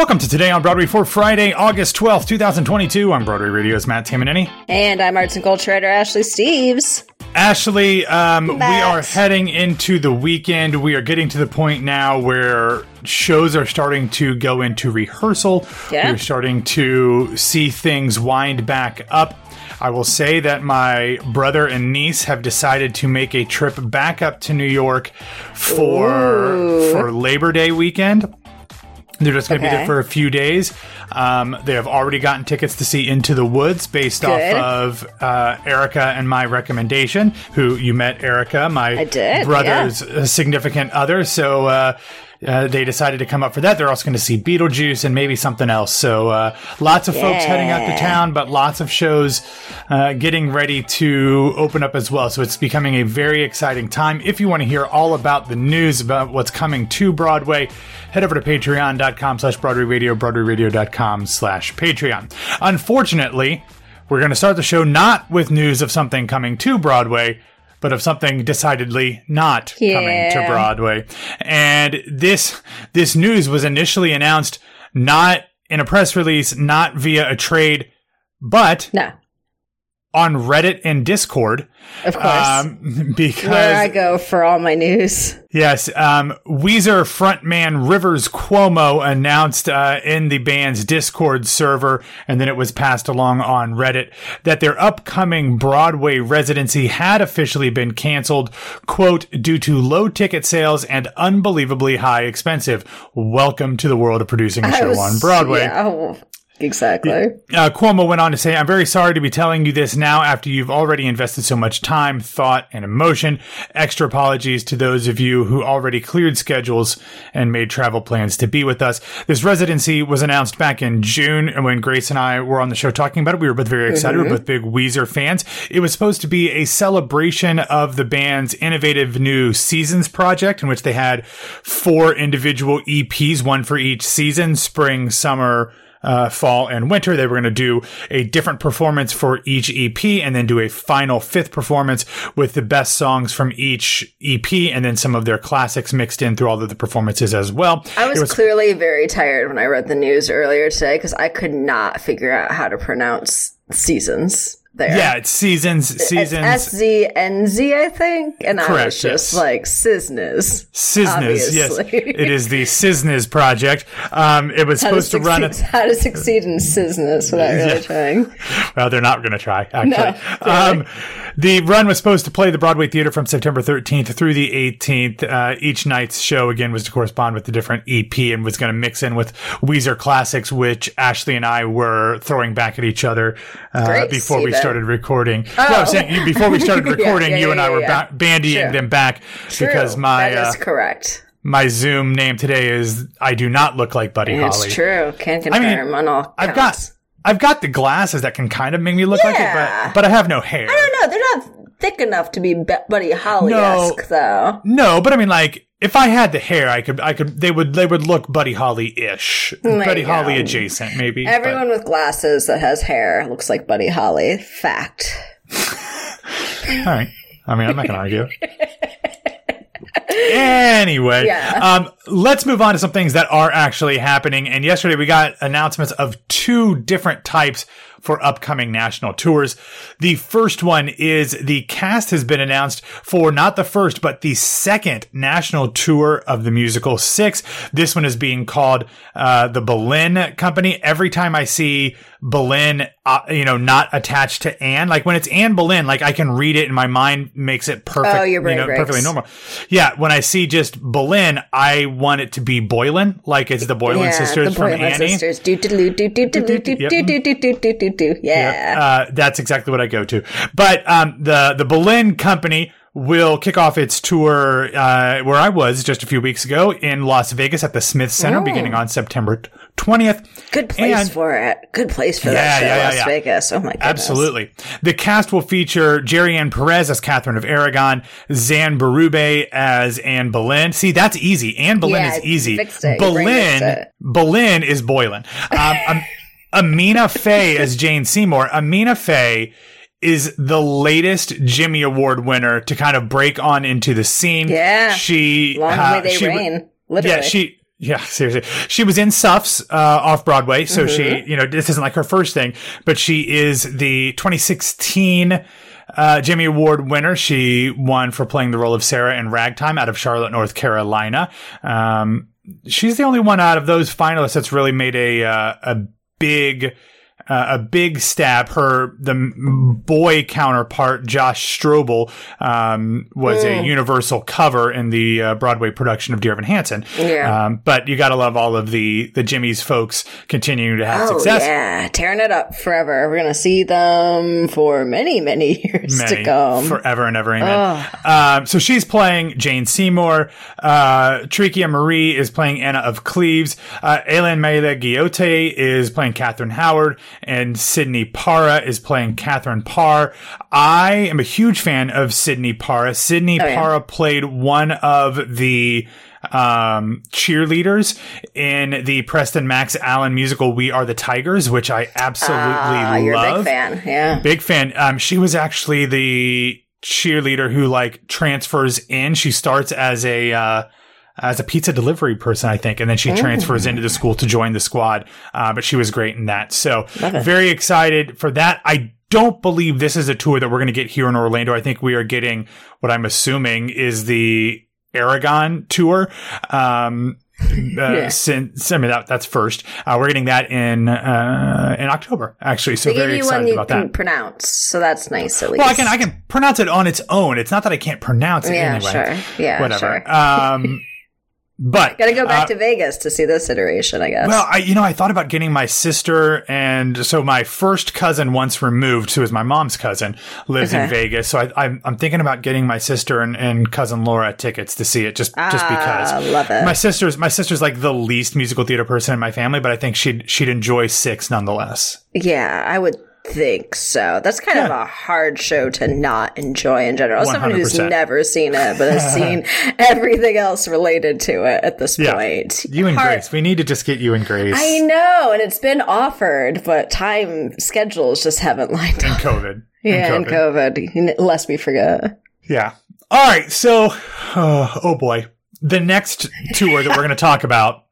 Welcome to Today on Broadway for Friday, August 12th, 2022. I'm Broadway Radio's Matt Tamanini. And I'm arts and culture writer Ashley Steves. Ashley, um, we are heading into the weekend. We are getting to the point now where shows are starting to go into rehearsal. Yeah. We're starting to see things wind back up. I will say that my brother and niece have decided to make a trip back up to New York for Ooh. for Labor Day weekend. They're just going to be there for a few days. Um, they have already gotten tickets to see Into the Woods based Good. off of uh, Erica and my recommendation. Who you met, Erica, my did, brother's uh, significant other. So uh, uh, they decided to come up for that. They're also going to see Beetlejuice and maybe something else. So uh, lots of folks heading out to town, but lots of shows uh, getting ready to open up as well. So it's becoming a very exciting time. If you want to hear all about the news about what's coming to Broadway, head over to patreon.com slash Broadway Radio, broadwayradio.com slash Patreon. Unfortunately, we're going to start the show not with news of something coming to Broadway, but of something decidedly not coming to Broadway. And this this news was initially announced not in a press release, not via a trade, but No, on Reddit and Discord. of course. Um, because Where I go for all my news. Yes, um, Weezer frontman Rivers Cuomo announced uh, in the band's Discord server, and then it was passed along on Reddit, that their upcoming Broadway residency had officially been canceled, quote, due to low ticket sales and unbelievably high expensive. Welcome to the world of producing a I show was- on Broadway. Yeah, oh, exactly. Uh, Cuomo went on to say, I'm very sorry to be telling you this now after you've already invested so much time, thought, and emotion. Extra apologies to those of you who already cleared schedules and made travel plans to be with us. This residency was announced back in June, and when Grace and I were on the show talking about it, we were both very excited. We were both big Weezer fans. It was supposed to be a celebration of the band's innovative new seasons project, in which they had four individual EPs, one for each season, spring, summer, uh, fall and winter. They were going to do a different performance for each EP and then do a final fifth performance with the best songs from each EP and then some of their classics mixed in through all of the performances as well. I was, was clearly very tired when I read the news earlier today because I could not figure out how to pronounce seasons there. yeah, it's seasons, seasons, S Z N Z, I think. And I Correct, was just yes. like, Cisnes. Cisnes. Yes, it is the Cisnes project. Um, it was How supposed to run. succeed, how to succeed in Cisnes without really trying. Well, they're not going to try, actually. No, um, the run was supposed to play the Broadway Theater from September 13th through the 18th. Uh, each night's show, again, was to correspond with the different EP and was going to mix in with Weezer classics, which Ashley and I were throwing back at each other uh, before we Steven. Started recording. No, I'm saying you- before we started recording, yeah, you and I were yeah. ba- bandying Sure. them back because True. my That uh, is correct. my Zoom name today is I do not look like Buddy Holly. It's true. Can I mean, confirm on all I've got I've got the glasses that can kind of make me look like it, but but I have no hair. I don't know. They're not thick enough to be Be- Buddy Holly esque, though. No, but I mean, like, if I had the hair, I could, I could, they would, they would look Buddy Holly ish, Buddy Holly adjacent, maybe. but- Everyone with glasses that has hair looks like Buddy Holly. Fact. all right. I mean, I'm not going to argue. Anyway, Yeah. um, let's move on to some things that are actually happening. And yesterday we got announcements of two different types for upcoming national tours. The first one is the cast has been announced for not the first, but the second national tour of the musical Six. This one is being called uh, the Boleyn Company. Every time I see Boleyn, uh, you know, not attached to Anne, like when it's Anne Boleyn, like I can read it and my mind makes it perfect. Oh, your brain you know, perfectly normal. Yeah, when I see just Boleyn, I want it to be Boylan, like it's the Boylan yeah, sisters the from Boylan Annie. sisters. Do do do do do do do do Yep. do do do do do do do. Yeah. Uh, that's exactly what I go to. But um, the the Boleyn Company will kick off its tour uh, where I was just a few weeks ago in Las Vegas at the Smith Center, Oh. beginning on September twentieth. Good place And- for it. Good place for Yeah, that show, yeah, yeah, Las yeah. Vegas. Oh my goodness. Absolutely. The cast will feature Gerianne Pérez as Catherine of Aragon, Zan Berube as Anne Boleyn. See, that's easy. Anne Boleyn is easy. you fixed it. Your brain Boleyn. Boleyn is Boylan. Um, um, Amina Faye as Jane Seymour. Amina Faye is the latest Jimmy Award winner to kind of break on into the scene. Yeah. She, Long uh, may they she reign. Literally. yeah, she Yeah, seriously. She was in Suffs uh, off Broadway, so she, you know, this isn't like her first thing, but she is the 2016 uh, Jimmy Award winner. She won for playing the role of Sarah in Ragtime out of Charlotte, North Carolina. Um, she's the only one out of those finalists that's really made a uh, a big uh, a big stab. Her the boy counterpart Josh Strobl um, was a Universal cover in the uh, Broadway production of Dear Evan Hansen. Yeah. Um, but you got to love all of the the Jimmy's folks continuing to have Oh success. yeah, tearing it up forever. We're gonna see them for many, many years Many, to come. forever and ever, amen. Um, so she's playing Jane Seymour. Uh, Terica Marie is playing Anna of Cleves. Uh, Aline Mayagoitia is playing Catherine Howard, and Sydney Parra is playing Catherine Parr. I am a huge fan of Sydney Parra. Sydney Oh, yeah. Parra played one of the um cheerleaders in the Preston Max Allen musical We Are the Tigers which I absolutely Ah, you're a love big fan. Yeah. big fan. Um, she was actually the cheerleader who like transfers in. She starts as a uh, as a pizza delivery person, I think, and then she transfers into the school to join the squad. Uh, but she was great in that. So very excited for that. I don't believe this is a tour that we're going to get here in Orlando. I think we are getting what I'm assuming is the Aragon tour. Um, uh, since I mean that that's first, uh, we're getting that in uh, in October actually. So They very you one excited you about can that. pronounce, so that's nice at least. Well, I can I can pronounce it on its own. It's not that I can't pronounce it Yeah, anyway. sure. Yeah, Whatever. sure. Um, but Gotta go back uh, to Vegas to see this iteration, I guess. Well, I you know I thought about getting my sister and so my first cousin once removed, who is my mom's cousin, lives in Vegas. So I, I'm I'm thinking about getting my sister and, and cousin Laura tickets to see it just just because. Ah, love it. My sister's my sister's like the least musical theater person in my family, but I think she'd she'd enjoy six nonetheless. yeah, I would think so. That's kind of a hard show to not enjoy in general. As Someone who's never seen it, but has seen everything else related to it at this Yeah. point. You and Hard- Grace, we need to just get you and Grace. I know, and it's been offered, but time schedules just haven't lined up. COVID. Yeah, and COVID, lest we forget. Yeah. All right. So, uh, oh boy, the next tour that we're going to talk about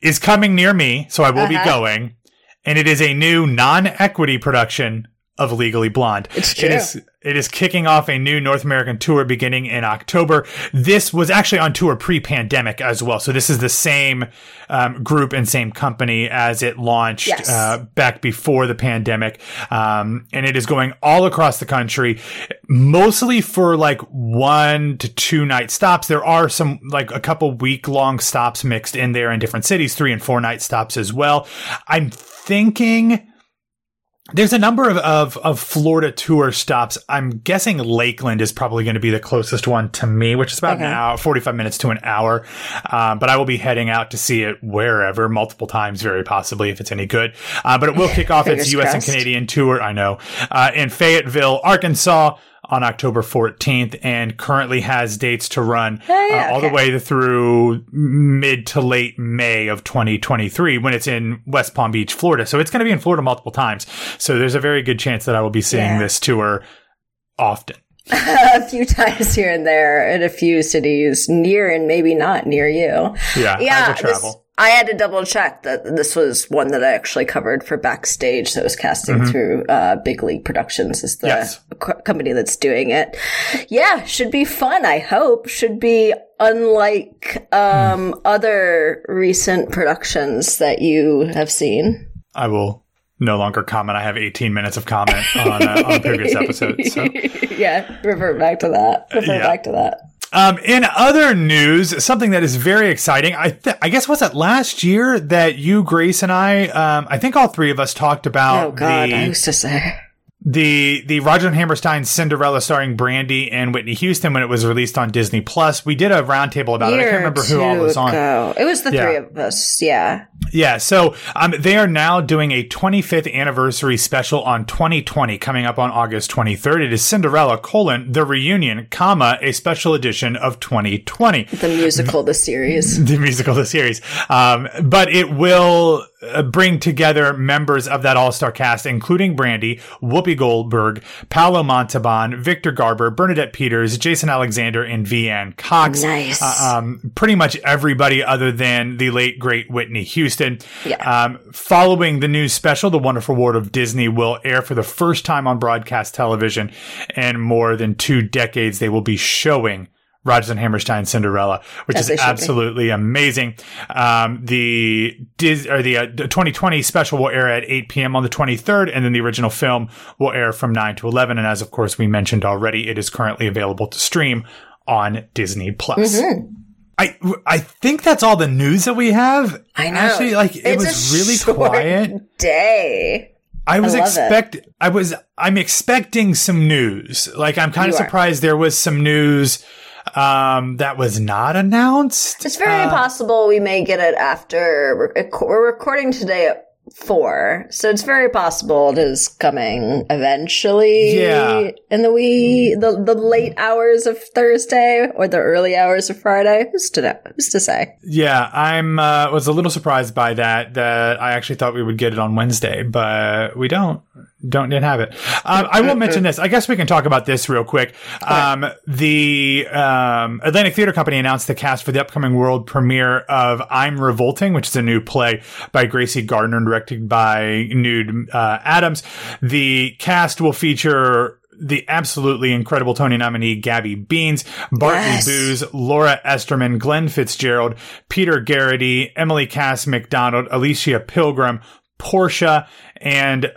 is coming near me, so I will be Uh-huh. going, and it is a new non-equity production of Legally Blonde. It's It true. is it is kicking off a new North American tour beginning in October. This was actually on tour pre-pandemic as well, so this is the same um, group and same company as it launched Yes. uh, back before the pandemic, um, and it is going all across the country, mostly for like one to two night stops. There are some like a couple week long stops mixed in there in different cities, three and four night stops as well. I'm thinking. There's a number of, of, of Florida tour stops. I'm guessing Lakeland is probably going to be the closest one to me, which is about an hour, 45 minutes to an hour. Um, but I will be heading out to see it wherever, multiple times, very possibly, if it's any good. Uh, but it will kick off its U.S. and. Canadian tour. I know, uh, in Fayetteville, Arkansas on October 14th and currently has dates to run Oh, yeah, uh, all the way through mid to late May of 2023 when it's in West Palm Beach, Florida. So it's going to be in Florida multiple times. So there's a very good chance that I will be seeing Yeah. this tour often. a few times here and there in a few cities near and maybe not near you. Yeah, I Yeah, will this- travel. I had to double check that this was one that I actually covered for backstage that was casting through uh, Big League Productions is the Mm-hmm. Yes. co- company that's doing it. Yeah, should be fun. I hope should be unlike um, Hmm. other recent productions that you have seen. I will no longer comment. I have 18 minutes of comment on, uh, on previous episodes. So. yeah, revert back to that. Revert Yeah. back to that. Um, in other news, something that is very exciting. I th- I guess was it last year that you, Grace, and I, um, I think all three of us talked about Oh God, the I used to say. The the Rodgers and Hammerstein Cinderella starring Brandy and Whitney Houston when it was released on Disney Plus. We did a roundtable about it. I can't remember who all was on. ago. It was the Yeah. three of us. Yeah. Yeah, so um, they are now doing a 25th anniversary special on 2020 coming up on August 23rd. It is Cinderella colon the reunion, comma a special edition of 2020. The musical, the series. the musical, the series. Um, but it will uh, bring together members of that all-star cast, including Brandy, Whoopi Goldberg, Paolo Montalban, Victor Garber, Bernadette Peters, Jason Alexander, and Veanne Cox. Nice. Uh, um, pretty much everybody other than the late great Whitney Houston. Yeah. Um, following the news special, The Wonderful World of Disney will air for the first time on broadcast television in more than two decades. They will be showing Rodgers and Hammerstein Cinderella, which As is absolutely amazing. Um, the Dis- or the, uh, the 2020 special will air at 8 p.m. on the 23rd, and then the original film will air from 9 to 11. And as of course we mentioned already, it is currently available to stream on Disney Plus. Mm-hmm. I I think that's all the news that we have. I know. Actually, like it It's was really quiet. Day. I was it. expect I was I'm expecting some news. Like I'm kind of You are. surprised there was some news um that was not announced. It's very Uh, possible we may get it after we're recording today at four, so it's very possible it is coming eventually. Yeah. in the wee the the late hours of Thursday or the early hours of Friday. Who's to know? Who's to say? Yeah, I'm uh, was a little surprised by that. That I actually thought we would get it on Wednesday, but we don't. Don't didn't have it. Um, I will mention this. I guess we can talk about this real quick. Um, the um, Atlantic Theater Company announced the cast for the upcoming world premiere of "I'm Revolting," which is a new play by Gracie Gardner, and directed by Knud uh, Adams. The cast will feature the absolutely incredible Tony nominee Gabby Beans, Bartley Yes. Booz, Laura Esterman, Glenn Fitzgerald, Peter Gerety, Emily Cass McDonald, Alicia Pilgrim, Portia, and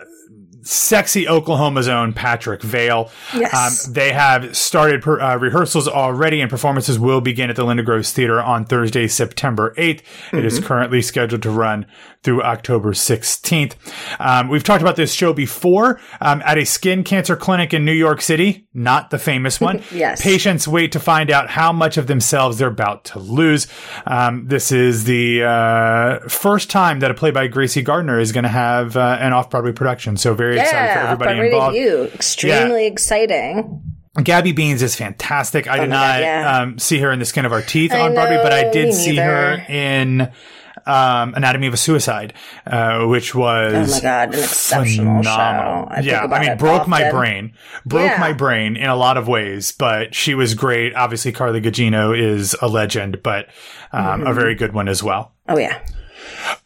sexy Oklahoma's own Patrick Vaill. Yes. Um, they have started per, uh, rehearsals already, and performances will begin at the Linda Gross Theater on Thursday, September 8th. It is currently scheduled to run through October 16th. Um, we've talked about this show before um, at a skin cancer clinic in New York City, not the famous one. Yes. Patients wait to find out how much of themselves they're about to lose. Um, this is the uh, first time that a play by Gracie Gardner is going to have uh, an off Broadway production. So very excited for everybody involved. you. Extremely exciting. Gabby Beans is fantastic. I did my not God, yeah. um, see her in The Skin of Our Teeth I on Broadway, but I did see her in um, Anatomy of a Suicide, uh, which was Oh my God, an exceptional phenomenal. show. I yeah, I mean, broke my brain, broke Yeah. my brain in a lot of ways, but she was great. Obviously, Carla Gugino is a legend, but um, Mm-hmm. a very good one as well. Oh yeah.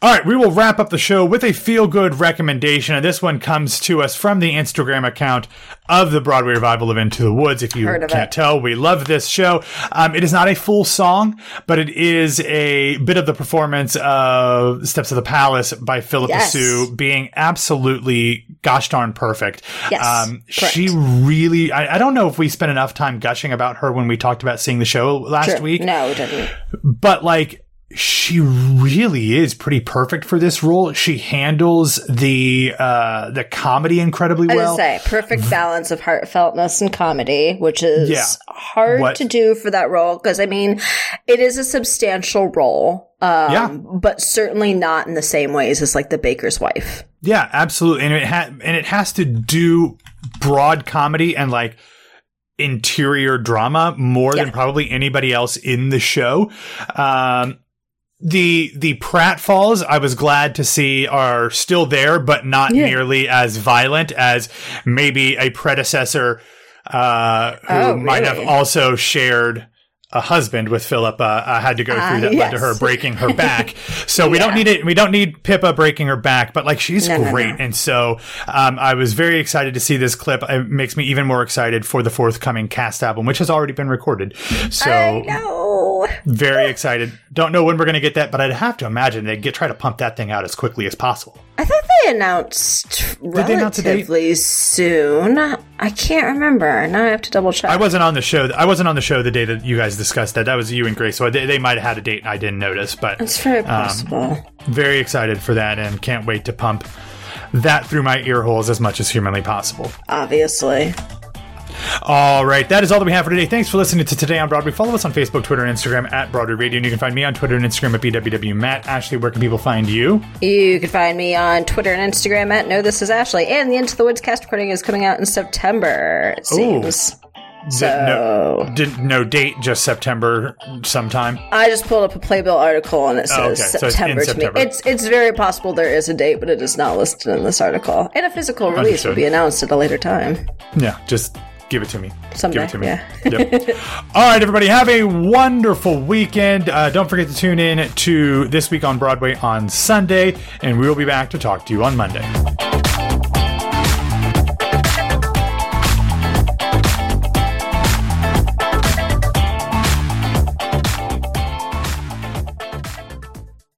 All right, we will wrap up the show with a feel good recommendation. And this one comes to us from the Instagram account of the Broadway revival of Into the Woods. If you can't it. tell, we love this show. Um, it is not a full song, but it is a bit of the performance of Steps of the Palace by Phillipa Yes. Soo being absolutely gosh darn perfect. Yes, Um, she really, I, I don't know if we spent enough time gushing about her when we talked about seeing the show last True. week No, it didn't. but like she really is pretty perfect for this role. She handles the uh the comedy incredibly well. would say perfect balance of heartfeltness and comedy, which is Yeah. hard What- to do for that role because I mean, it is a substantial role, um, Yeah. but certainly not in the same ways as like the baker's wife. Yeah, absolutely. And it ha- and it has to do broad comedy and like interior drama more than probably anybody else in the show. Um the the pratfalls I was glad to see are still there, but not Yeah. nearly as violent as maybe a predecessor uh, who Oh, might have also shared a husband with Phillipa uh, had to go through Ah, that led to her breaking her back. So we don't need it. We don't need Pippa breaking her back, but like she's No, no, great. no. And so um, I was very excited to see this clip. It makes me even more excited for the forthcoming cast album, which has already been recorded. So. Very excited. Don't know when we're going to get that, but I'd have to imagine they get try to pump that thing out as quickly as possible. I thought they announced they announce a date? relatively soon. I can't remember. Now I have to double check. I wasn't on the show. I wasn't on the show the day that you guys discussed that. That was you and Grace. So they, they might have had a date and I didn't notice, but it's very um, possible. very excited for that and can't wait to pump that through my ear holes as much as humanly possible. Obviously. All right, that is all that we have for today. Thanks for listening to Today on Broadway. Follow us on Facebook, Twitter, and Instagram at Broadway Radio. And you can find me on Twitter and Instagram at BWWMatt. Ashley, where can people find you? You can find me on Twitter and Instagram at No This Is Ashley. And the Into the Woods cast recording is coming out in September, it seems. So no, didn't no date, just September sometime. I just pulled up a Playbill article and it oh, says Oh, okay. So it's September to September. me. It's it's very possible there is a date, but it is not listed in this article. And a physical release Understood. will be announced at a later time. Yeah, just give it to me. Someday, give it to me. yeah. Yep. All right, everybody, have a wonderful weekend. Uh, don't forget to tune in to This Week on Broadway on Sunday, and we will be back to talk to you on Monday.